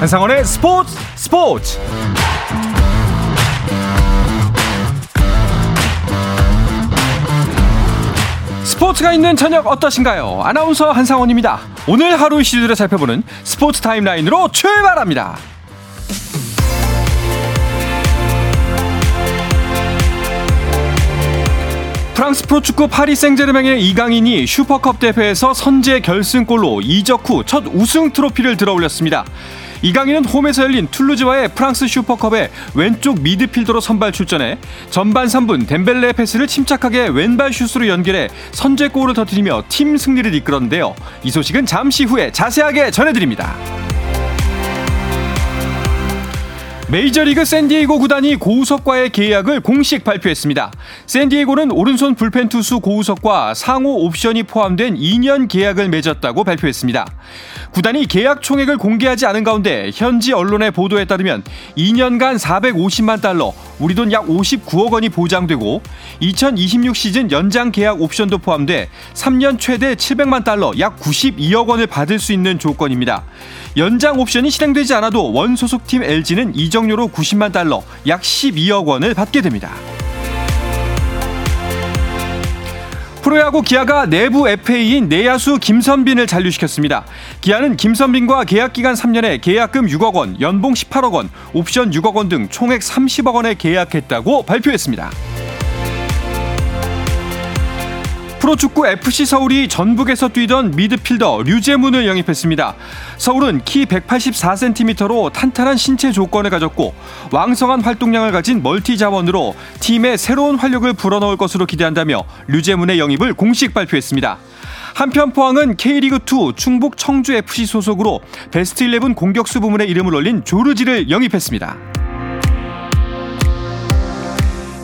한상원의 스포츠 스포츠 스포츠가 있는 저녁 어떠신가요? 아나운서 한상원입니다. 오늘 하루 이슈들을 살펴보는 스포츠 타임라인으로 출발합니다. 프랑스 프로축구 파리 생제르맹의 이강인이 슈퍼컵 대회에서 선제 결승골로 이적 후 첫 우승 트로피를 들어올렸습니다. 이강인은 홈에서 열린 툴루즈와의 프랑스 슈퍼컵에 왼쪽 미드필더로 선발 출전해 전반 3분 덴벨레의 패스를 침착하게 왼발 슛으로 연결해 선제골을 터뜨리며 팀 승리를 이끌었는데요. 이 소식은 잠시 후에 자세하게 전해드립니다. 메이저리그 샌디에이고 구단이 고우석과의 계약을 공식 발표했습니다. 샌디에이고는 오른손 불펜 투수 고우석과 상호 옵션이 포함된 2년 계약을 맺었다고 발표했습니다. 구단이 계약 총액을 공개하지 않은 가운데 현지 언론의 보도에 따르면 2년간 450만 달러, 우리 돈 약 59억 원이 보장되고 2026 시즌 연장 계약 옵션도 포함돼 3년 최대 700만 달러, 약 92억 원을 받을 수 있는 조건입니다. 연장 옵션이 실행되지 않아도 원 소속팀 LG는 이적 료로 90만 달러, 약 12억 원을 받게 됩니다. 프로야구 기아가 내부 FA인 내야수 김선빈을 잔류시켰습니다. 기아는 김선빈과 계약 기간 3년에 계약금 6억 원, 연봉 18억 원, 옵션 6억 원 등 총액 30억 원에 계약했다고 발표했습니다. 프로축구 FC 서울이 전북에서 뛰던 미드필더 류재문을 영입했습니다. 서울은 키 184cm로 탄탄한 신체 조건을 가졌고 왕성한 활동량을 가진 멀티 자원으로 팀의 새로운 활력을 불어넣을 것으로 기대한다며 류재문의 영입을 공식 발표했습니다. 한편 포항은 K리그2 충북 청주FC 소속으로 베스트 11 공격수 부문에 이름을 올린 조르지를 영입했습니다.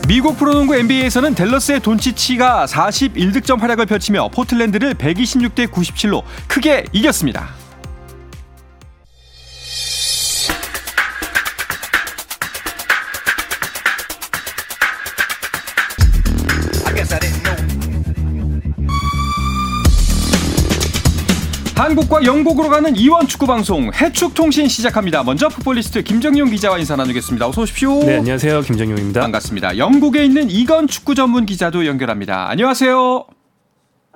미국 프로농구 NBA에서는 댈러스의 돈치치가 41득점 활약을 펼치며 포틀랜드를 126대 97로 크게 이겼습니다. 한국과 영국으로 가는 이원 축구 방송 해축 통신 시작합니다. 먼저 풋볼리스트 김정용 기자와 인사 나누겠습니다. 어서 오십시오. 네, 안녕하세요. 김정용입니다. 반갑습니다. 영국에 있는 이건 축구 전문 기자도 연결합니다. 안녕하세요.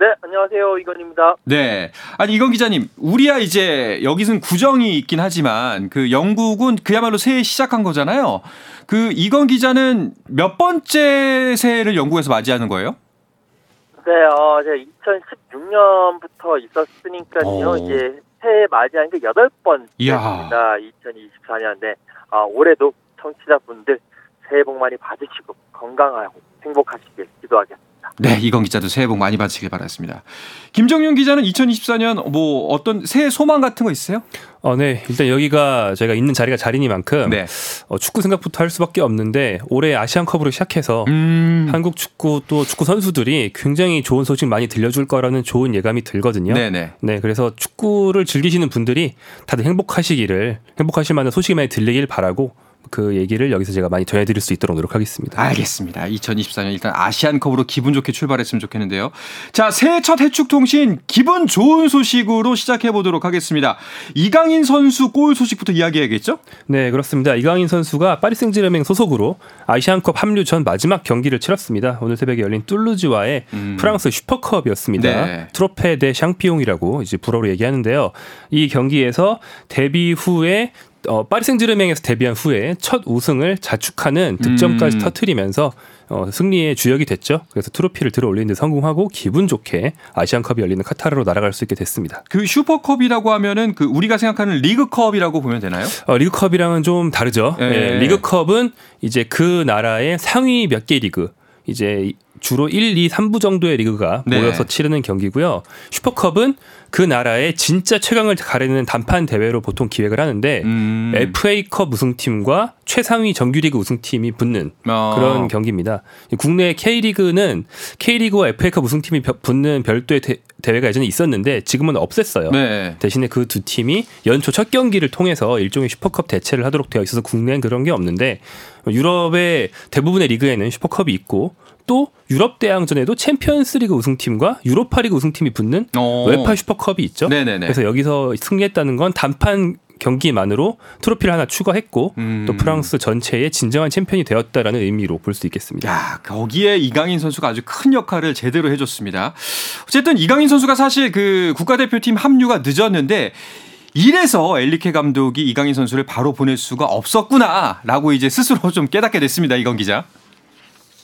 네, 안녕하세요. 이건입니다. 네. 아니, 이건 기자님, 우리야 이제 여기는 구정이 있긴 하지만 그 영국은 그야말로 새해 시작한 거잖아요. 그 이건 기자는 몇 번째 새해를 영국에서 맞이하는 거예요? 네, 어, 제가 2016년부터 있었으니까요. 오. 이제 새해 맞이한 게 여덟 번째입니다. 2024년. 네. 어, 올해도 청취자분들 새해 복 많이 받으시고 건강하고 행복하시길 기도하겠습니다. 네, 이건 기자도 새해 복 많이 받으시길 바랐습니다. 김정윤 기자는 2024년 뭐 어떤 새해 소망 같은 거 있어요? 어, 네. 일단 여기가 저희가 있는 자리가 자리니만큼 네. 어, 축구 생각부터 할 수밖에 없는데 올해 아시안컵으로 시작해서 음. 한국 축구 또 축구 선수들이 굉장히 좋은 소식 많이 들려줄 거라는 좋은 예감이 들거든요. 네네. 네, 그래서 축구를 즐기시는 분들이 다들 행복하시기를 행복하실 만한 소식이 많이 들리길 바라고 그 얘기를 여기서 제가 많이 전해드릴 수 있도록 노력하겠습니다. 알겠습니다. 2024년 일단 아시안컵으로 기분 좋게 출발했으면 좋겠는데요. 자, 새해 첫 해축 통신 기분 좋은 소식으로 시작해 보도록 하겠습니다. 이강인 선수 골 소식부터 이야기해야겠죠? 네, 그렇습니다. 이강인 선수가 파리 생제르맹 소속으로 아시안컵 합류 전 마지막 경기를 치렀습니다. 오늘 새벽에 열린 툴루즈와의 음. 프랑스 슈퍼컵이었습니다. 네. 트로페 데 샹피용이라고 이제 불어로 얘기하는데요. 이 경기에서 데뷔 후에 어, 파리 생제르맹에서 데뷔한 후에 첫 우승을 자축하는 득점까지 음. 터트리면서 어, 승리의 주역이 됐죠. 그래서 트로피를 들어 올리는 데 성공하고 기분 좋게 아시안컵이 열리는 카타르로 날아갈 수 있게 됐습니다. 그 슈퍼컵이라고 하면은 그 우리가 생각하는 리그컵이라고 보면 되나요? 어, 리그컵이랑은 좀 다르죠. 예. 예, 리그컵은 이제 그 나라의 상위 몇 개 리그 이제 주로 1, 2, 3부 정도의 리그가 네. 모여서 치르는 경기고요. 슈퍼컵은 그 나라의 진짜 최강을 가리는 단판 대회로 보통 기획을 하는데 음. FA컵 우승팀과 최상위 정규리그 우승팀이 붙는 어. 그런 경기입니다. 국내 K리그는 K리그와 FA컵 우승팀이 벼- 붙는 별도의 대, 대회가 예전에 있었는데 지금은 없앴어요. 네. 대신에 그 두 팀이 연초 첫 경기를 통해서 일종의 슈퍼컵 대체를 하도록 되어 있어서 국내엔 그런 게 없는데 유럽의 대부분의 리그에는 슈퍼컵이 있고 또 유럽 대항전에도 챔피언스리그 우승팀과 유로파리그 우승팀이 붙는 어. 웨파 슈퍼컵이 있죠. 네네네. 그래서 여기서 승리했다는 건 단판 경기만으로 트로피를 하나 추가했고 음. 또 프랑스 전체의 진정한 챔피언이 되었다라는 의미로 볼 수 있겠습니다. 야, 거기에 이강인 선수가 아주 큰 역할을 제대로 해줬습니다. 어쨌든 이강인 선수가 사실 그 국가대표팀 합류가 늦었는데 이래서 엘리케 감독이 이강인 선수를 바로 보낼 수가 없었구나라고 이제 스스로 좀 깨닫게 됐습니다. 이건 기자.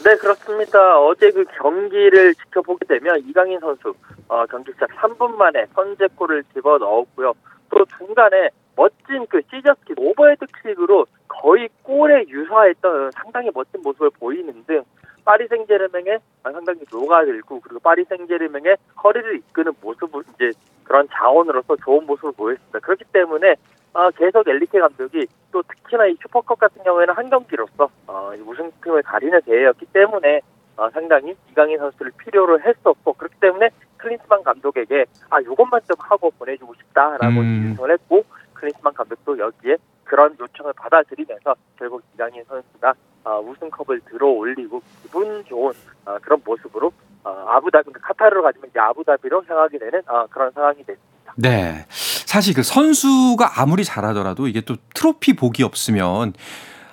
네, 그렇습니다. 어제 그 경기를 지켜보게 되면 이강인 선수 어, 경기 시작 3분 만에 선제골을 집어 넣었고요. 또 중간에 멋진 그 시저스킥 오버헤드 킥으로 거의 골에 유사했던 상당히 멋진 모습을 보이는 등 파리 생제르맹에 상당히 녹아들고 그리고 파리 생제르맹의 허리를 이끄는 모습을 이제 그런 자원으로서 좋은 모습을 보였습니다. 그렇기 때문에 어, 계속 엔리케 감독이 또 특히나 이 슈퍼컵 같은 경우에는 한 경기로서 어, 우승팀을 가리는 대회였기 때문에 어, 상당히 이강인 선수를 필요로 했었고 그렇기 때문에 클린스만 감독에게 아 요것만 좀 하고 보내주고 싶다라고 음. 요청을 했고 클린스만 감독도 여기에 그런 요청을 받아들이면서 결국 이강인 선수가 어, 우승컵을 들어 올리고 기분 좋은 어, 그런 모습으로 어, 아부다비 카타르로 가지면 이제 아부다비로 향하게 되는 어, 그런 상황이 됐습니다. 네, 사실 그 선수가 아무리 잘하더라도 이게 또 트로피 복이 없으면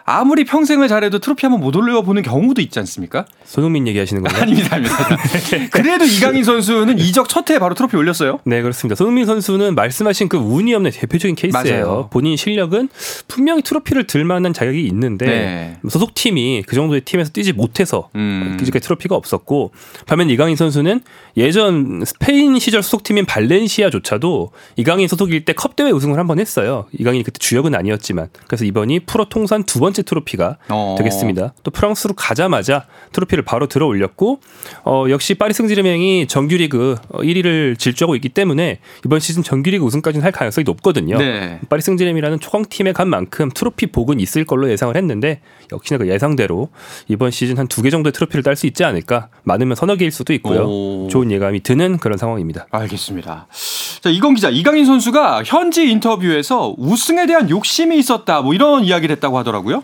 아무리 평생을 잘해도 트로피 한번 못 올려보는 경우도 있지 않습니까? 손흥민 얘기하시는 거예요? 아닙니다, 아닙니다. 그래도 이강인 선수는 이적 첫 해에 바로 트로피 올렸어요? 네, 그렇습니다. 손흥민 선수는 말씀하신 그 운이 없는 대표적인 케이스예요. 맞아요. 본인 실력은 분명히 트로피를 들 만한 자격이 있는데 네. 소속팀이 그 정도의 팀에서 뛰지 못해서 음. 그저께 트로피가 없었고 반면 이강인 선수는 예전 스페인 시절 소속팀인 발렌시아조차도 이강인 소속일 때 컵 대회 우승을 한 번 했어요. 이강인이 그때 주역은 아니었지만 그래서 이번이 프로 통산 두번 째 트로피가 어. 되겠습니다. 또 프랑스로 가자마자 트로피를 바로 들어 올렸고 어, 역시 파리 승지르맹이 정규리그 1위를 질주하고 있기 때문에 이번 시즌 정규리그 우승까지는 할 가능성이 높거든요. 네. 파리 승지르맹이라는 초강팀에 간 만큼 트로피 복은 있을 걸로 예상을 했는데 역시나 그 예상대로 이번 시즌 한 두 개 정도의 트로피를 딸 수 있지 않을까 많으면 서너 개일 수도 있고요. 오. 좋은 예감이 드는 그런 상황입니다. 알겠습니다. 자 이건 기자 이강인 선수가 현지 인터뷰에서 우승에 대한 욕심이 있었다 뭐 이런 이야기를 했다고 하더라고요.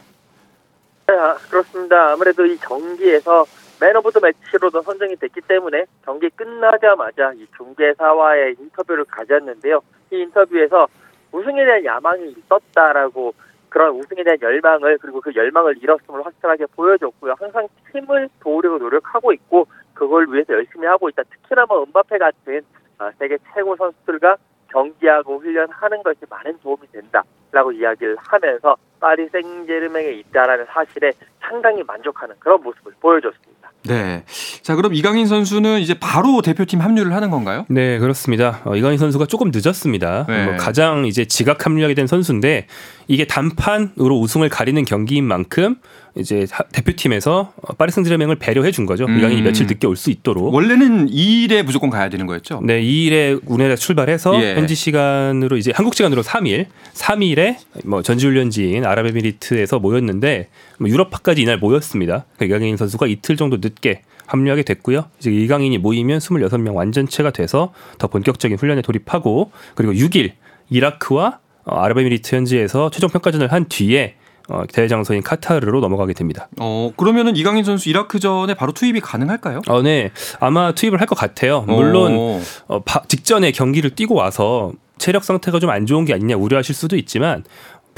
네, 아, 그렇습니다. 아무래도 이 경기에서 man of the match로도 선정이 됐기 때문에 경기 끝나자마자 이 중계사와의 인터뷰를 가졌는데요. 이 인터뷰에서 우승에 대한 야망이 있었다라고 그런 우승에 대한 열망을 그리고 그 열망을 이뤘음을 확실하게 보여줬고요. 항상 팀을 도우려고 노력하고 있고 그걸 위해서 열심히 하고 있다. 특히나 뭐 음바페 같은 아, 세계 최고 선수들과 경기하고 훈련하는 것이 많은 도움이 된다라고 이야기를 하면서 파리 생제르맹에 있다라는 사실에 상당히 만족하는 그런 모습을 보여줬습니다. 네. 자, 그럼 이강인 선수는 이제 바로 대표팀 합류를 하는 건가요? 네, 그렇습니다. 어, 이강인 선수가 조금 늦었습니다. 네. 뭐 가장 이제 지각 합류하게 된 선수인데 이게 단판으로 우승을 가리는 경기인 만큼 이제 대표팀에서 파리 승지르맹을 배려해 준 거죠. 음. 이강인이 며칠 늦게 올 수 있도록. 원래는 2일에 무조건 가야 되는 거였죠? 네, 2일에 운해에 출발해서 예. 현지 시간으로 이제 한국 시간으로 3일, 3일에 뭐 전지훈련지인 아랍에미리트에서 모였는데 뭐 유럽파까지 이날 모였습니다. 그러니까 이강인 선수가 이틀 정도 늦게 합류하게 됐고요. 이제 이강인이 모이면 26명 완전체가 돼서 더 본격적인 훈련에 돌입하고 그리고 6일 이라크와 어, 아랍에미리트 현지에서 최종 평가전을 한 뒤에 어, 대회 장소인 카타르로 넘어가게 됩니다. 어 그러면은 이강인 선수 이라크전에 바로 투입이 가능할까요? 어, 네, 아마 투입을 할 것 같아요. 물론 어, 바, 직전에 경기를 뛰고 와서 체력 상태가 좀 안 좋은 게 아니냐 우려하실 수도 있지만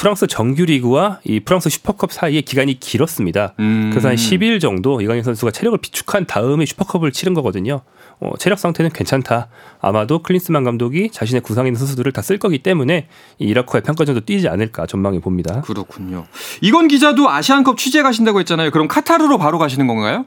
프랑스 정규리그와 이 프랑스 슈퍼컵 사이에 기간이 길었습니다. 음. 그래서 한 10일 정도 이강인 선수가 체력을 비축한 다음에 슈퍼컵을 치른 거거든요. 어, 체력 상태는 괜찮다. 아마도 클린스만 감독이 자신의 구상에 있는 선수들을 다 쓸 거기 때문에 이 이라크와의 평가전도 뛰지 않을까 전망해 봅니다. 그렇군요. 이건 기자도 아시안컵 취재 가신다고 했잖아요. 그럼 카타르로 바로 가시는 건가요?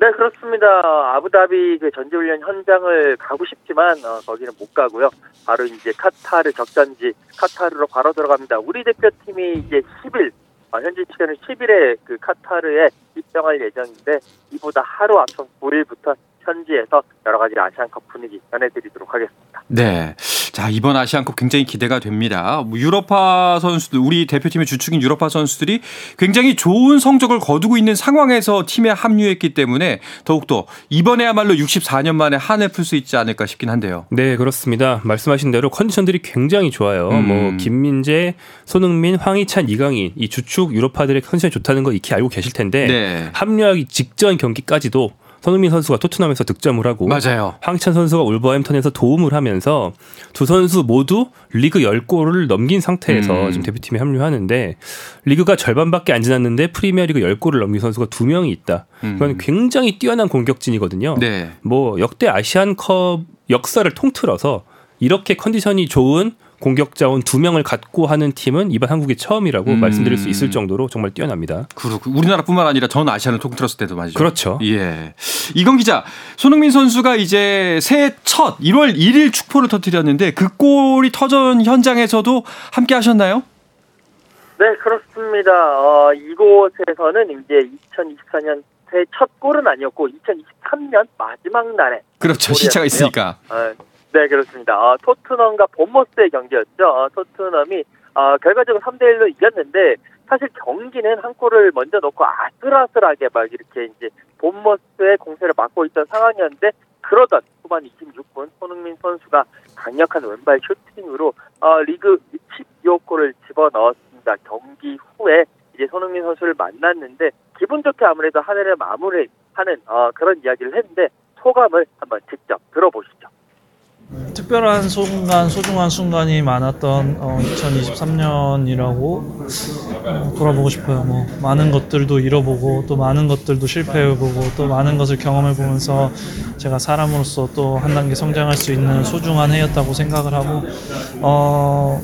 네, 그렇습니다. 아부다비 그 전지훈련 현장을 가고 싶지만 어, 거기는 못 가고요. 바로 이제 카타르 적전지 카타르로 바로 들어갑니다. 우리 대표팀이 이제 10일 어, 현지 시간은 10일에 그 카타르에 입장할 예정인데 이보다 하루 앞선 9일부터 현지에서 여러 가지 아시안컵 분위기 전해드리도록 하겠습니다. 네. 자, 이번 아시안컵 굉장히 기대가 됩니다. 뭐 유럽파 선수들, 우리 대표팀의 주축인 유럽파 선수들이 굉장히 좋은 성적을 거두고 있는 상황에서 팀에 합류했기 때문에 더욱더 이번에야말로 64년 만에 한해 풀 수 있지 않을까 싶긴 한데요. 네, 그렇습니다. 말씀하신 대로 컨디션들이 굉장히 좋아요. 음. 뭐, 김민재, 손흥민, 황희찬, 이강인, 이 주축 유럽파들의 컨디션이 좋다는 거 익히 알고 계실 텐데 네. 합류하기 직전 경기까지도 손흥민 선수가 토트넘에서 득점을 하고 맞아요. 황찬 선수가 울버햄턴에서 도움을 하면서 두 선수 모두 리그 10골을 넘긴 상태에서 음. 지금 대표팀에 합류하는데 리그가 절반밖에 안 지났는데 프리미어리그 10골을 넘긴 선수가 두 명이 있다. 그건 굉장히 뛰어난 공격진이거든요. 음. 네. 뭐 역대 아시안컵 역사를 통틀어서 이렇게 컨디션이 좋은 공격 자원 두 명을 갖고 하는 팀은 이번 한국이 처음이라고 음. 말씀드릴 수 있을 정도로 정말 뛰어납니다. 그렇고 우리나라뿐만 아니라 전 아시아를 통틀었을 때도 말이죠. 그렇죠. 예. 이건 기자, 손흥민 선수가 이제 새해 첫 1월 1일 축포를 터뜨렸는데 그 골이 터전 현장에서도 함께 하셨나요? 네, 그렇습니다. 어, 이곳에서는 이제 2024년 새첫 골은 아니었고 2023년 마지막 날에 그렇죠. 골이었는데요. 시차가 있으니까. 어, 네, 그렇습니다. 어, 토트넘과 본머스의 경기였죠. 어, 토트넘이 어, 결과적으로 3대 1로 이겼는데 사실 경기는 한 골을 먼저 넣고 아슬아슬하게 막 이렇게 이제 본머스의 공세를 막고 있던 상황이었는데 그러던 후반 26분 손흥민 선수가 강력한 왼발 슈팅으로 어, 리그 12호골을 집어 넣었습니다. 경기 후에 이제 손흥민 선수를 만났는데 기분 좋게 아무래도 한 해를 마무리하는 어, 그런 이야기를 했는데 소감을 한번 직접 들어보시죠. 특별한 순간, 소중한 순간이 많았던 어, 2023년이라고 어, 돌아보고 싶어요. 뭐 많은 것들도 잃어보고 또 많은 것들도 실패해보고 또 많은 것을 경험해보면서 제가 사람으로서 또 한 단계 성장할 수 있는 소중한 해였다고 생각을 하고 어,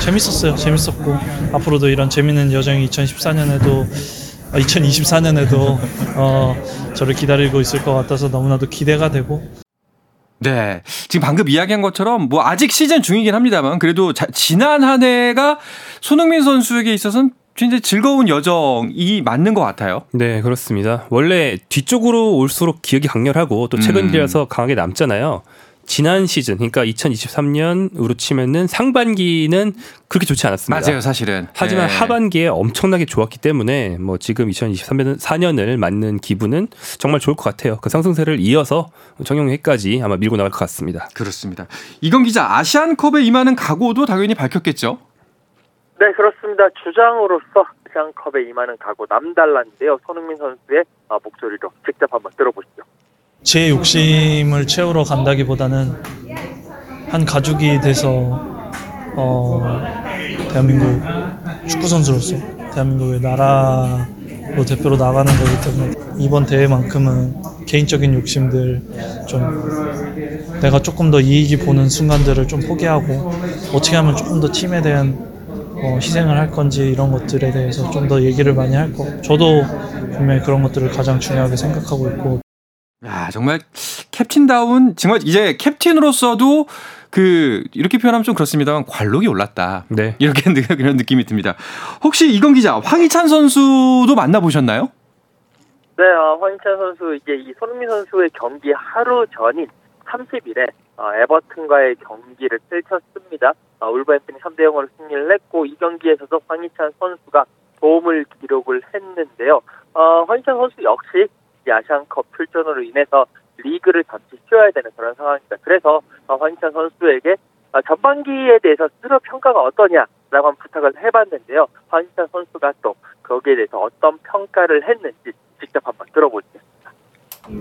재밌었어요. 재밌었고 앞으로도 이런 재밌는 여정이 2014년에도 2024년에도 어, 저를 기다리고 있을 것 같아서 너무나도 기대가 되고 네. 지금 방금 이야기한 것처럼 뭐 아직 시즌 중이긴 합니다만 그래도 자- 지난 한 해가 손흥민 선수에게 있어서는 굉장히 즐거운 여정이 맞는 것 같아요. 네, 그렇습니다. 원래 뒤쪽으로 올수록 기억이 강렬하고 또 최근 음. 들어서 강하게 남잖아요. 지난 시즌, 그러니까 2023년으로 치면은 상반기는 그렇게 좋지 않았습니다. 맞아요, 사실은. 하지만 네. 하반기에 엄청나게 좋았기 때문에 뭐 지금 2023년 4년을 맞는 기분은 정말 좋을 것 같아요. 그 상승세를 이어서 정용회까지 아마 밀고 나갈 것 같습니다. 그렇습니다. 이건 기자, 아시안컵에 임하는 각오도 당연히 밝혔겠죠? 네, 그렇습니다. 주장으로서 아시안컵에 임하는 각오 남달랐는데요. 손흥민 선수의 어, 목소리로 직접 한번 들어보시죠. 제 욕심을 채우러 간다기보다는 한 가족이 돼서 어, 대한민국 축구 선수로서 대한민국의 나라로 대표로 나가는 거기 때문에 이번 대회만큼은 개인적인 욕심들 좀 내가 조금 더 이익이 보는 순간들을 좀 포기하고 어떻게 하면 조금 더 팀에 대한 어, 희생을 할 건지 이런 것들에 대해서 좀 더 얘기를 많이 할 거. 저도 분명히 그런 것들을 가장 중요하게 생각하고 있고 야, 정말 캡틴다운 정말 이제 캡틴으로서도 그 이렇게 표현하면 좀 그렇습니다만 관록이 올랐다. 네. 이렇게 그런 느낌이 듭니다. 혹시 이건 기자, 황희찬 선수도 만나 보셨나요? 네, 어, 황희찬 선수 이제 이 손흥민 선수의 경기 하루 전인 30일에 어, 에버튼과의 경기를 펼쳤습니다. 어, 울버햄튼이 3대 0으로 승리를 했고 이 경기에서도 황희찬 선수가 도움을 기록을 했는데요. 어, 황희찬 선수 역시 이 아시안컵 출전으로 인해서 리그를 잠시 쉬어야 되는 그런 상황입니다. 그래서 어, 황희찬 선수에게 어, 전반기에 대해서 스스로 평가가 어떠냐라고 한번 부탁을 해봤는데요. 황희찬 선수가 또 거기에 대해서 어떤 평가를 했는지 직접 한번 들어보시죠.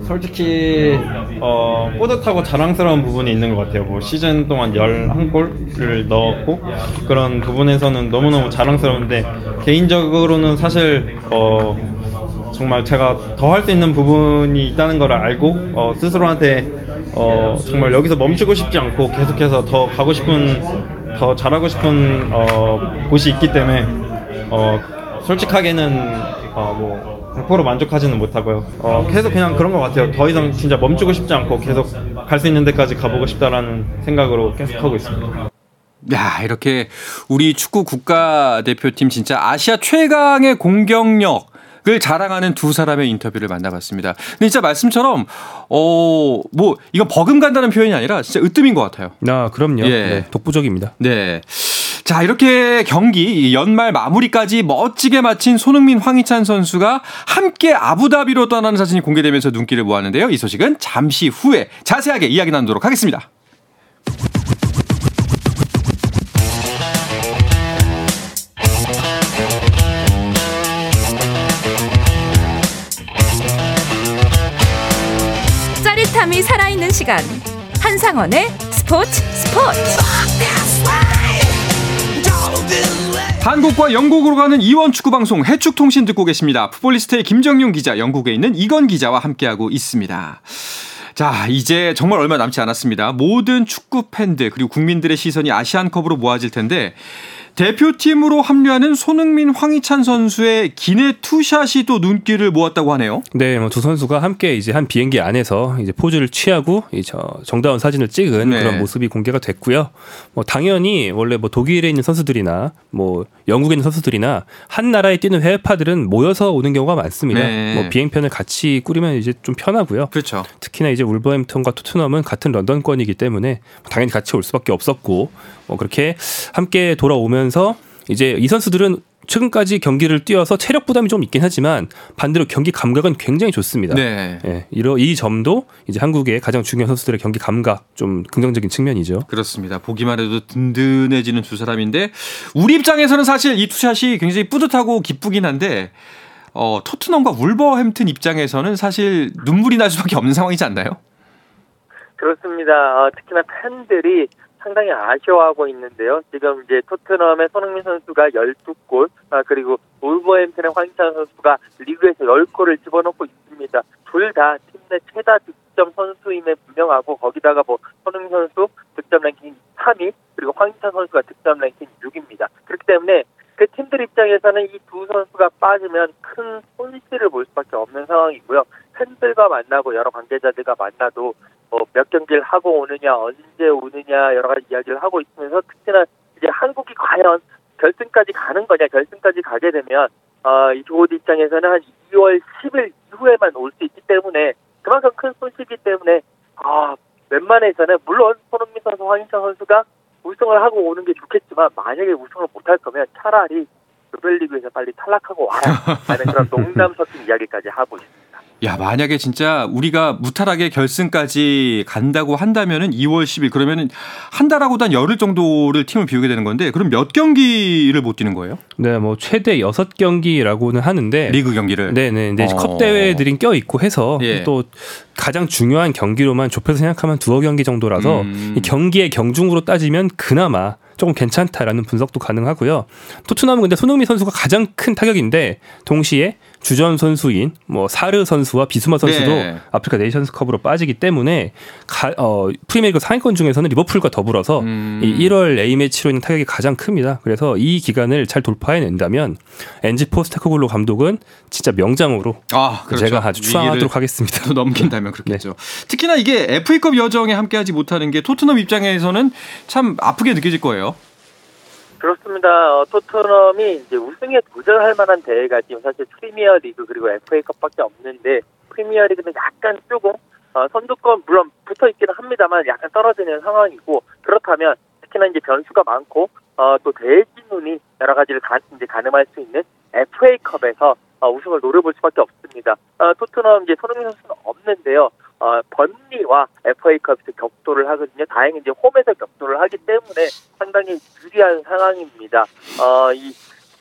솔직히 어, 뿌듯하고 자랑스러운 부분이 있는 것 같아요. 뭐 시즌 동안 11골을 넣었고 그런 부분에서는 너무너무 자랑스러운데 개인적으로는 사실 어, 정말 제가 더 할 수 있는 부분이 있다는 걸 알고 어, 스스로한테 어, 정말 여기서 멈추고 싶지 않고 계속해서 더 가고 싶은 더 잘하고 싶은 어, 곳이 있기 때문에 어, 솔직하게는 어, 뭐 100% 만족하지는 못하고요. 어, 계속 그냥 그런 것 같아요. 더 이상 진짜 멈추고 싶지 않고 계속 갈 수 있는 데까지 가보고 싶다라는 생각으로 계속 하고 있습니다. 야, 이렇게 우리 축구 국가대표팀 진짜 아시아 최강의 공격력 을 자랑하는 두 사람의 인터뷰를 만나봤습니다. 근데 진짜 말씀처럼 어 뭐 이건 버금간다는 표현이 아니라 진짜 으뜸인 것 같아요. 아, 그럼요. 예. 네, 독보적입니다. 네. 자, 이렇게 경기 연말 마무리까지 멋지게 마친 손흥민, 황희찬 선수가 함께 아부다비로 떠나는 사진이 공개되면서 눈길을 모았는데요. 이 소식은 잠시 후에 자세하게 이야기 나누도록 하겠습니다. 시간 한상원의 스포츠 스포츠 한국과 영국으로 가는 이원 축구 방송 해축통신 듣고 계십니다. 풋볼리스트의 김정용 기자, 영국에 있는 이건 기자와 함께하고 있습니다. 자, 이제 정말 얼마 남지 않았습니다. 모든 축구 팬들 그리고 국민들의 시선이 아시안컵으로 모아질 텐데 대표팀으로 합류하는 손흥민, 황희찬 선수의 기내 투샷이 또 눈길을 모았다고 하네요. 네, 뭐 두 선수가 함께 이제 한 비행기 안에서 이제 포즈를 취하고 이저 정다운 사진을 찍은 네. 그런 모습이 공개가 됐고요. 뭐 당연히 원래 뭐 독일에 있는 선수들이나 뭐 영국에 있는 선수들이나 한 나라에 뛰는 해외파들은 모여서 오는 경우가 많습니다. 네. 뭐 비행편을 같이 꾸리면 이제 좀 편하고요. 그렇죠. 특히나 이제 울버햄튼과 토트넘은 같은 런던권이기 때문에 당연히 같이 올 수밖에 없었고 뭐 그렇게 함께 돌아오면 서 이제 이 선수들은 최근까지 경기를 뛰어서 체력 부담이 좀 있긴 하지만 반대로 경기 감각은 굉장히 좋습니다. 네. 예, 이러 이 점도 이제 한국의 가장 중요한 선수들의 경기 감각 좀 긍정적인 측면이죠. 그렇습니다. 보기만 해도 든든해지는 두 사람인데 우리 입장에서는 사실 이 투샷이 굉장히 뿌듯하고 기쁘긴 한데 어, 토트넘과 울버햄튼 입장에서는 사실 눈물이 날 수밖에 없는 상황이지 않나요? 그렇습니다. 어, 특히나 팬들이 상당히 아쉬워하고 있는데요. 지금 이제 토트넘의 손흥민 선수가 12골, 아, 그리고 울버햄튼의 황희찬 선수가 리그에서 10골을 집어넣고 있습니다. 둘 다 팀 내 최다 득점 선수임에 분명하고 거기다가 뭐 손흥민 선수 득점 랭킹 3위, 그리고 황희찬 선수가 득점 랭킹 6위입니다. 그렇기 때문에 그 팀들 입장에서는 이 두 선수가 빠지면 큰 손실을 볼 수밖에 없는 상황이고요. 팬들과 만나고 여러 관계자들과 만나도 뭐 몇 경기를 하고 오느냐, 언제 오느냐 여러 가지 이야기를 하고 있으면서 특히나 이제 한국이 과연 결승까지 가는 거냐, 결승까지 가게 되면 어, 이 조호드 입장에서는 한 2월 10일 이후에만 올 수 있기 때문에 그만큼 큰 손실이기 때문에 아 웬만해서는 물론 손흥민 선수, 황희찬 선수가 우승을 하고 오는 게 좋겠지만 만약에 우승을 못할 거면 차라리 조별리그에서 빨리 탈락하고 와라 라는 그런 농담 섞인 이야기까지 하고 있습니다. 야, 만약에 진짜 우리가 무탈하게 결승까지 간다고 한다면은 2월 10일 그러면은 한 달하고도 한 열흘 정도를 팀을 비우게 되는 건데 그럼 몇 경기를 못 뛰는 거예요? 네, 뭐 최대 6경기라고는 하는데 리그 경기를. 네, 네. 근데 어. 컵 대회들이 껴 있고 해서 예. 또 가장 중요한 경기로만 좁혀서 생각하면 두어 경기 정도라서 음. 이 경기의 경중으로 따지면 그나마 조금 괜찮다라는 분석도 가능하고요. 토트넘은 근데 손흥민 선수가 가장 큰 타격인데 동시에 주전 선수인 뭐 사르 선수와 비수마 선수도 네. 아프리카 네이션스컵으로 빠지기 때문에 가, 어, 프리미어리그 상위권 중에서는 리버풀과 더불어서 음. 이 1월 A 매치로 있는 타격이 가장 큽니다. 그래서 이 기간을 잘 돌파해낸다면 엔지 포스테코글로 감독은 진짜 명장으로 아, 그렇죠. 제가 아주 추앙하도록 하겠습니다. 또 넘긴다면 그렇겠죠. 특히나 이게 FA컵 여정에 함께하지 못하는 게 토트넘 입장에서는 참 아프게 느껴질 거예요. 그렇습니다. 어, 토트넘이 이제 우승에 도전할 만한 대회가 지금 사실 프리미어 리그 그리고 FA컵밖에 없는데 프리미어 리그는 약간 조금 어, 선두권 물론 붙어 있기는 합니다만 약간 떨어지는 상황이고 그렇다면 특히나 이제 변수가 많고 어, 또 대진운이 여러 가지를 가, 이제 가늠할 수 있는 FA컵에서 어, 우승을 노려볼 수밖에 없습니다. 어, 토트넘 이제 손흥민 선수는 없는데요. 어, 번리와 FA컵에서 격돌을 하거든요. 다행히 이제 홈에서 격돌을 하기 때문에 상당히 유리한 상황입니다. 어, 이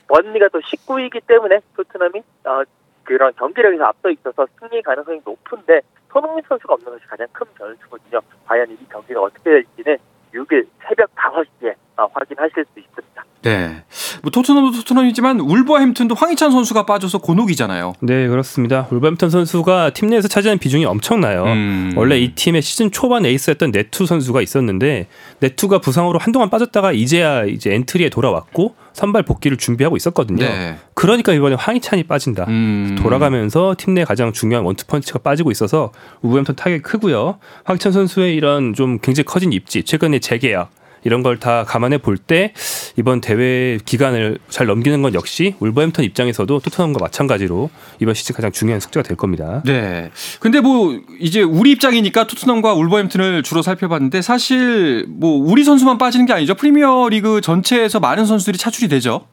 번리가 또 19위이기 때문에 토트넘이 어, 그런 경기력에서 앞서 있어서 승리 가능성이 높은데 손흥민 선수가 없는 것이 가장 큰 변수거든요. 과연 이 경기가 어떻게 될지는 6일 새벽 5시에 어, 확인하실 수 있습니다. 네. 뭐 토트넘도 토트넘이지만 울버햄튼도 황희찬 선수가 빠져서 곤혹이잖아요. 네, 그렇습니다. 울버햄튼 선수가 팀 내에서 차지하는 비중이 엄청나요. 음. 원래 이 팀의 시즌 초반 에이스였던 네투 선수가 있었는데 네투가 부상으로 한동안 빠졌다가 이제야 이제 엔트리에 돌아왔고 선발 복귀를 준비하고 있었거든요. 네. 그러니까 이번에 황희찬이 빠진다. 음. 돌아가면서 팀 내 가장 중요한 원투펀치가 빠지고 있어서 울버햄튼 타격이 크고요. 황희찬 선수의 이런 좀 굉장히 커진 입지, 최근에 재계약 이런 걸 다 감안해 볼 때 이번 대회 기간을 잘 넘기는 건 역시 울버햄튼 입장에서도 토트넘과 마찬가지로 이번 시즌 가장 중요한 숙제가 될 겁니다. 네. 근데 뭐 이제 우리 입장이니까 토트넘과 울버햄튼을 주로 살펴봤는데 사실 뭐 우리 선수만 빠지는 게 아니죠. 프리미어 리그 전체에서 많은 선수들이 차출이 되죠.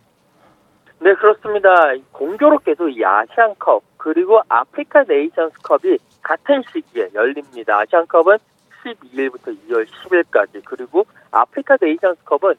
네, 그렇습니다. 공교롭게도 이 아시안컵 그리고 아프리카 네이션스컵이 같은 시기에 열립니다. 아시안컵은 12일부터 2월 10일까지 그리고 아프리카 네이션스컵은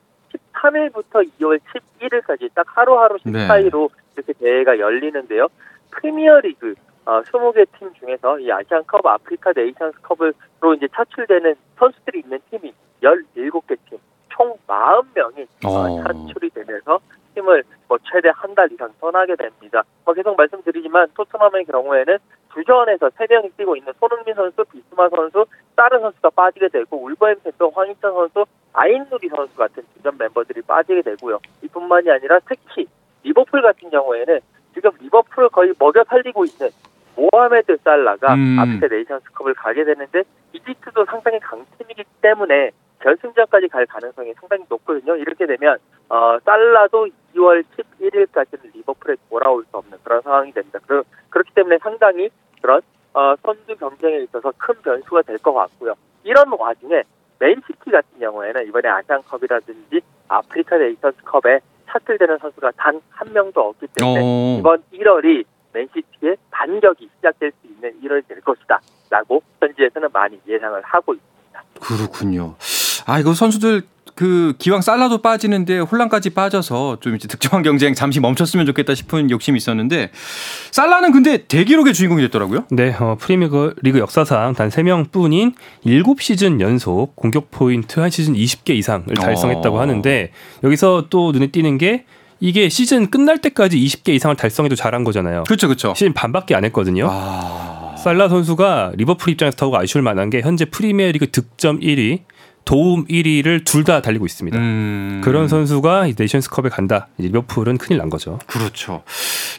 13일부터 2월 11일까지 딱 하루하루씩 네. 차이로 이렇게 대회가 열리는데요. 프리미어리그 어, 20개 팀 중에서 이 아시안컵, 아프리카 네이션스컵으로 이제 차출되는 선수들이 있는 팀이 17개 팀, 총 40명이 어, 어. 차출이 되면서 팀을 뭐 최대 한 달 이상 떠나게 됩니다. 뭐 계속 말씀드리지만 토트넘의 경우에는 주전에서 3명이 뛰고 있는 손흥민 선수, 비스마 선수, 다른 선수가 빠지게 되고 울버햄튼도 황희찬 선수, 아인누리 선수 같은 주전 멤버들이 빠지게 되고요. 이뿐만이 아니라 특히 리버풀 같은 경우에는 지금 리버풀을 거의 먹여 살리고 있는 모하메드 살라가 음. 아프리카 네이션스컵을 가게 되는데 이집트도 상당히 강팀이기 때문에 결승전까지 갈 가능성이 상당히 높거든요. 이렇게 되면 어, 살라도 2월 11일까지는 리버풀에 돌아올 수 없는 그런 상황이 됩니다. 그, 그렇기 때문에 상당히 그런 어, 선두 경쟁에 있어서 큰 변수가 될 것 같고요. 이런 와중에 맨시티 같은 경우에는 이번에 아시안컵이라든지 아프리카 네이션스컵에 차출되는 선수가 단 한 명도 없기 때문에 어. 이번 1월이 맨시티의 반격이 시작될 수 있는 1월이 될 것이다. 라고 현지에서는 많이 예상을 하고 있습니다. 그렇군요. 아 이거 선수들 그 기왕 살라도 빠지는데 홀란까지 빠져서 좀 이제 득점왕 경쟁 잠시 멈췄으면 좋겠다 싶은 욕심이 있었는데 살라는 근데 대기록의 주인공이 됐더라고요. 네, 어, 프리미어 리그 역사상 단 3명뿐인 7시즌 연속 공격 포인트 한 시즌 20개 이상을 달성했다고 어. 하는데 여기서 또 눈에 띄는 게 이게 시즌 끝날 때까지 20개 이상을 달성해도 잘한 거잖아요. 그렇죠, 그렇죠. 시즌 반밖에 안 했거든요. 아, 살라 선수가 리버풀 입장에서 더욱 아쉬울 만한 게 현재 프리미어리그 득점 1위, 도움 1위를 둘 다 달리고 있습니다. 음, 그런 선수가 이 네이션스컵에 간다. 리버풀은 큰일 난 거죠. 그렇죠.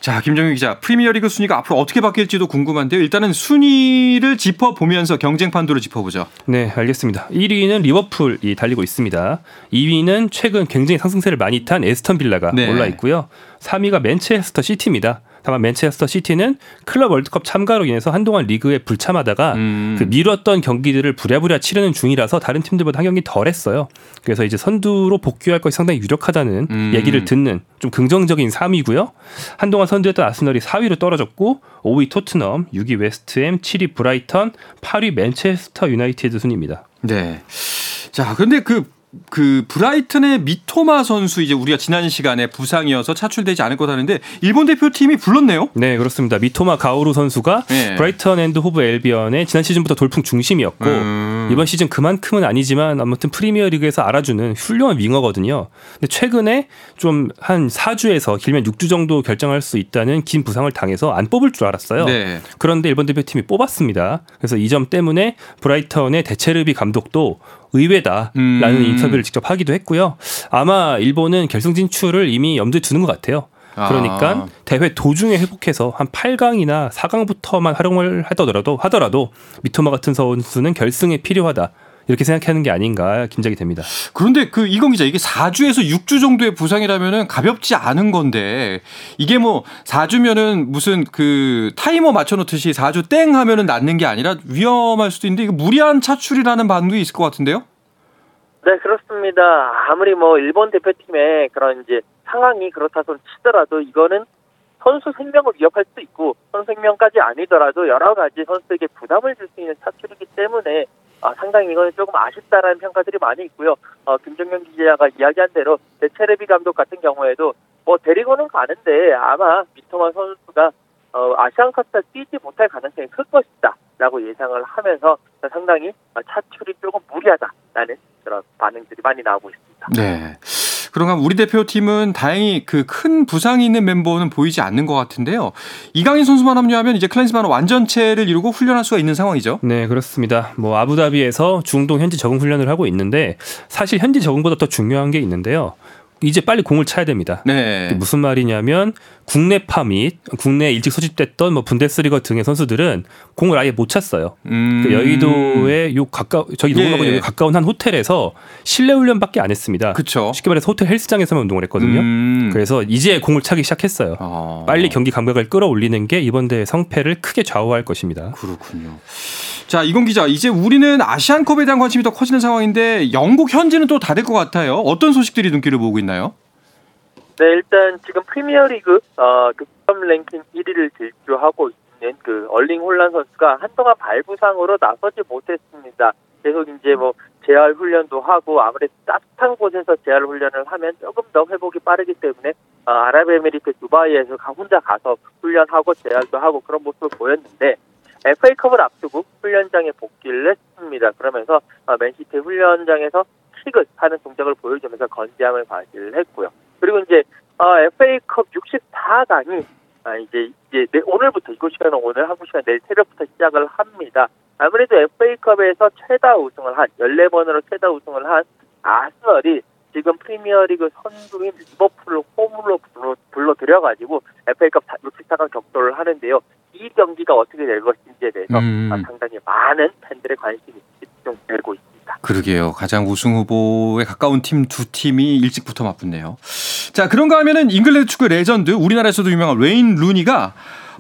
자, 김정규 기자, 프리미어리그 순위가 앞으로 어떻게 바뀔지도 궁금한데요. 일단은 순위를 짚어보면서 경쟁 판도를 짚어보죠. 네, 알겠습니다. 1위는 리버풀이 달리고 있습니다. 2위는 최근 굉장히 상승세를 많이 탄 애스턴 빌라가 네. 올라 있고요. 3위가 맨체스터 시티입니다. 다만 맨체스터 시티는 클럽 월드컵 참가로 인해서 한동안 리그에 불참하다가 음. 그 미뤘던 경기들을 부랴부랴 치르는 중이라서 다른 팀들보다 한 경기 덜 했어요. 그래서 이제 선두로 복귀할 것이 상당히 유력하다는 음. 얘기를 듣는 좀 긍정적인 3위고요. 한동안 선두였던 아스널이 4위로 떨어졌고 5위 토트넘, 6위 웨스트햄, 7위 브라이턴, 8위 맨체스터 유나이티드 순입니다. 네. 자, 근데 그, 그 브라이튼의 미토마 선수 이제 우리가 지난 시간에 부상이어서 차출되지 않을 거라는데 일본 대표팀이 불렀네요. 네, 그렇습니다. 미토마 가오루 선수가 네. 브라이턴 앤드 호브 앨비언의 지난 시즌부터 돌풍 중심이었고 음. 이번 시즌 그만큼은 아니지만 아무튼 프리미어 리그에서 알아주는 훌륭한 윙어거든요. 근데 최근에 좀 한 4주에서 길면 6주 정도 결정할 수 있다는 긴 부상을 당해서 안 뽑을 줄 알았어요. 네. 그런데 일본 대표팀이 뽑았습니다. 그래서 이 점 때문에 브라이턴의 데체르비 감독도 의외다라는 음. 인터뷰를 직접 하기도 했고요. 아마 일본은 결승 진출을 이미 염두에 두는 것 같아요. 그러니까 아. 대회 도중에 회복해서 한 8강이나 4강부터만 활용을 하더라도 하더라도 미토마 같은 선수는 결승에 필요하다. 이렇게 생각하는 게 아닌가 짐작이 됩니다. 그런데 그 이건 기자 이게 4주에서 6주 정도의 부상이라면은 가볍지 않은 건데 이게 뭐 4주면은 무슨 그 타이머 맞춰 놓듯이 4주 땡 하면은 낫는 게 아니라 위험할 수도 있는데 이거 무리한 차출이라는 반응도 있을 것 같은데요. 네, 그렇습니다. 아무리 뭐 일본 대표팀의 그런 이제 상황이 그렇다 손 치더라도 이거는 선수 생명을 위협할 수도 있고 선수 생명까지 아니더라도 여러 가지 선수에게 부담을 줄 수 있는 차출이기 때문에 아, 상당히 이거는 조금 아쉽다라는 평가들이 많이 있고요. 어, 김정경 기자가 이야기한 대로 데체레비 감독 같은 경우에도 뭐 데리고는 가는데 아마 미토마 선수가 어, 아시안컵에 뛰지 못할 가능성이 클 것이다라고 예상을 하면서 상당히 차출이 조금 반응들이 많이 나오고 있습니다. 네. 그런가 우리 대표팀은 다행히 그 큰 부상이 있는 멤버는 보이지 않는 것 같은데요. 이강인 선수만 합류하면 이제 클랜스만 완전체를 이루고 훈련할 수가 있는 상황이죠. 네, 그렇습니다. 뭐 아부다비에서 중동 현지 적응 훈련을 하고 있는데 사실 현지 적응보다 더 중요한 게 있는데요. 이제 빨리 공을 차야 됩니다. 네. 무슨 말이냐면 국내파 및 국내 에 일찍 소집됐던 뭐 분데스리거 등의 선수들은 공을 아예 못 찼어요. 음. 그 여의도의 요 가까 저희 녹음하고 예. 여기 가까운 한 호텔에서 실내 훈련밖에 안 했습니다. 그쵸. 쉽게 말해서 호텔 헬스장에서만 운동을 했거든요. 음. 그래서 이제 공을 차기 시작했어요. 어. 빨리 경기 감각을 끌어올리는 게 이번 대회 성패를 크게 좌우할 것입니다. 그렇군요. 자, 이건 기자, 이제 우리는 아시안컵에 대한 관심이 더 커지는 상황인데 영국 현지는 또 다를 것 같아요. 어떤 소식들이 눈길을 모으고 있나요? 네, 일단 지금 프리미어리그 어, 득점 랭킹 1위를 질주하고 있는 그 얼링 홀란 선수가 한동안 발부상으로 나서지 못했습니다. 계속 이제 뭐 재활 훈련도 하고 아무래도 따뜻한 곳에서 재활 훈련을 하면 조금 더 회복이 빠르기 때문에 어, 아랍에미리트 두바이에서 가- 혼자 가서 훈련하고 재활도 하고 그런 모습을 보였는데 FA컵을 앞두고 훈련장에 복귀를 했습니다. 그러면서 어, 맨시티 훈련장에서 킥을 하는 동작을 보여주면서 건재함을 발휘를 했고요. 그리고 이제 어, FA컵 64강이 아, 이제 이제 내- 오늘부터 이곳 시간은 오늘 한국 시간 내일 새벽부터 시작을 합니다. 아무래도 FA컵에서 최다 우승을 한 14번으로 최다 우승을 한 아스널이 지금 프리미어리그 선두인 리버풀을 홈으로 불러, 불러 들여가지고 FA컵 64강 격돌을 하는데요. 이 경기가 어떻게 될 것인지에 대해서 음. 아, 상당히 많은 팬들의 관심이 있습니다. 그러게요. 가장 우승 후보에 가까운 팀 두 팀이 일찍부터 맞붙네요. 자, 그런가 하면은 잉글랜드 축구 레전드 우리나라에서도 유명한 웨인 루니가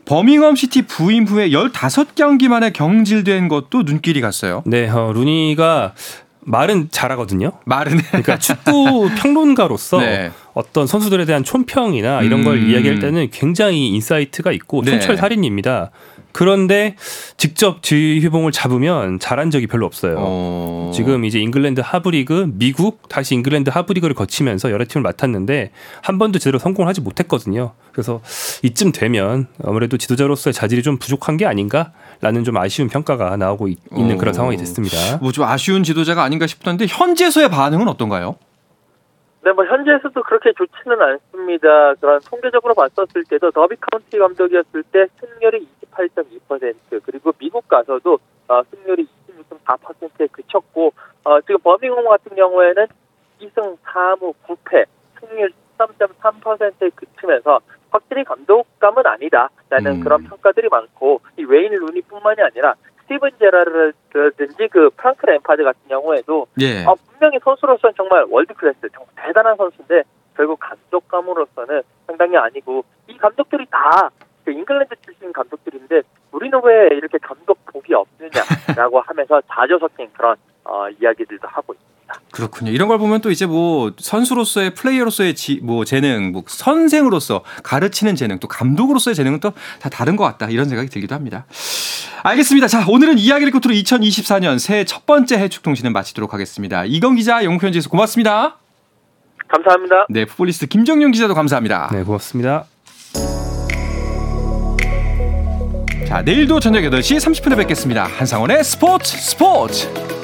버밍엄 시티 부임 후에 15경기 만에 경질된 것도 눈길이 갔어요. 네, 어, 루니가 말은 잘하거든요. 말은 그러니까 축구 평론가로서 네. 어떤 선수들에 대한 촌평이나 이런 걸 음. 이야기할 때는 굉장히 insight가 있고 네. 촌철살인입니다. 그런데 직접 지휘봉을 잡으면 잘한 적이 별로 없어요. 어... 지금 이제 잉글랜드 하부리그, 미국 다시 잉글랜드 하부리그를 거치면서 여러 팀을 맡았는데 한 번도 제대로 성공을 하지 못했거든요. 그래서 이쯤 되면 아무래도 지도자로서의 자질이 좀 부족한 게 아닌가라는 좀 아쉬운 평가가 나오고 있, 는 어. 그런 상황이 됐습니다. 뭐 좀 아쉬운 지도자가 아닌가 싶던데 현재서의 반응은 어떤가요? 네, 뭐 현지에서도 그렇게 좋지는 않습니다. 그런 통계적으로 봤었을 때도 더비 카운티 감독이었을 때 승률이 28.2% 그리고 미국 가서도 어, 승률이 26.4%에 그쳤고 어, 지금 버밍엄 같은 경우에는 2승 4무 9패 승률 13.3%에 그치면서 확실히 감독감은 아니다라는 음. 그런 평가들이 많고 이 웨인 루니뿐만이 아니라 스티븐 제라르든지 그 프랑크 램파드 같은 경우에도 예. 아, 분명히 선수로서는 정말 world class, 정말 대단한 선수인데 결국 감독감으로서는 상당히 아니고 이 감독들이 다 그 잉글랜드 출신 감독들인데 우리는 왜 이렇게 감독 복이 없느냐라고 하면서 자조 섞인 그런 어, 이야기들도 하고 있습니다. 그렇군요. 이런 걸 보면 또 이제 뭐 선수로서의 플레이어로서의 지, 뭐 재능, 뭐 선생으로서 가르치는 재능, 또 감독으로서의 재능은 또 다 다른 것 같다 이런 생각이 들기도 합니다. 알겠습니다. 자 오늘은 이야기를 끝으로 2024년 새해 첫 번째 해축 통신을 마치도록 하겠습니다. 이건 기자 영편지에서 고맙습니다. 감사합니다. 네, 풋볼리스트 김정용 기자도 감사합니다. 네, 고맙습니다. 자 내일도 저녁 8시 30분에 뵙겠습니다. 한상원의 스포츠 스포츠.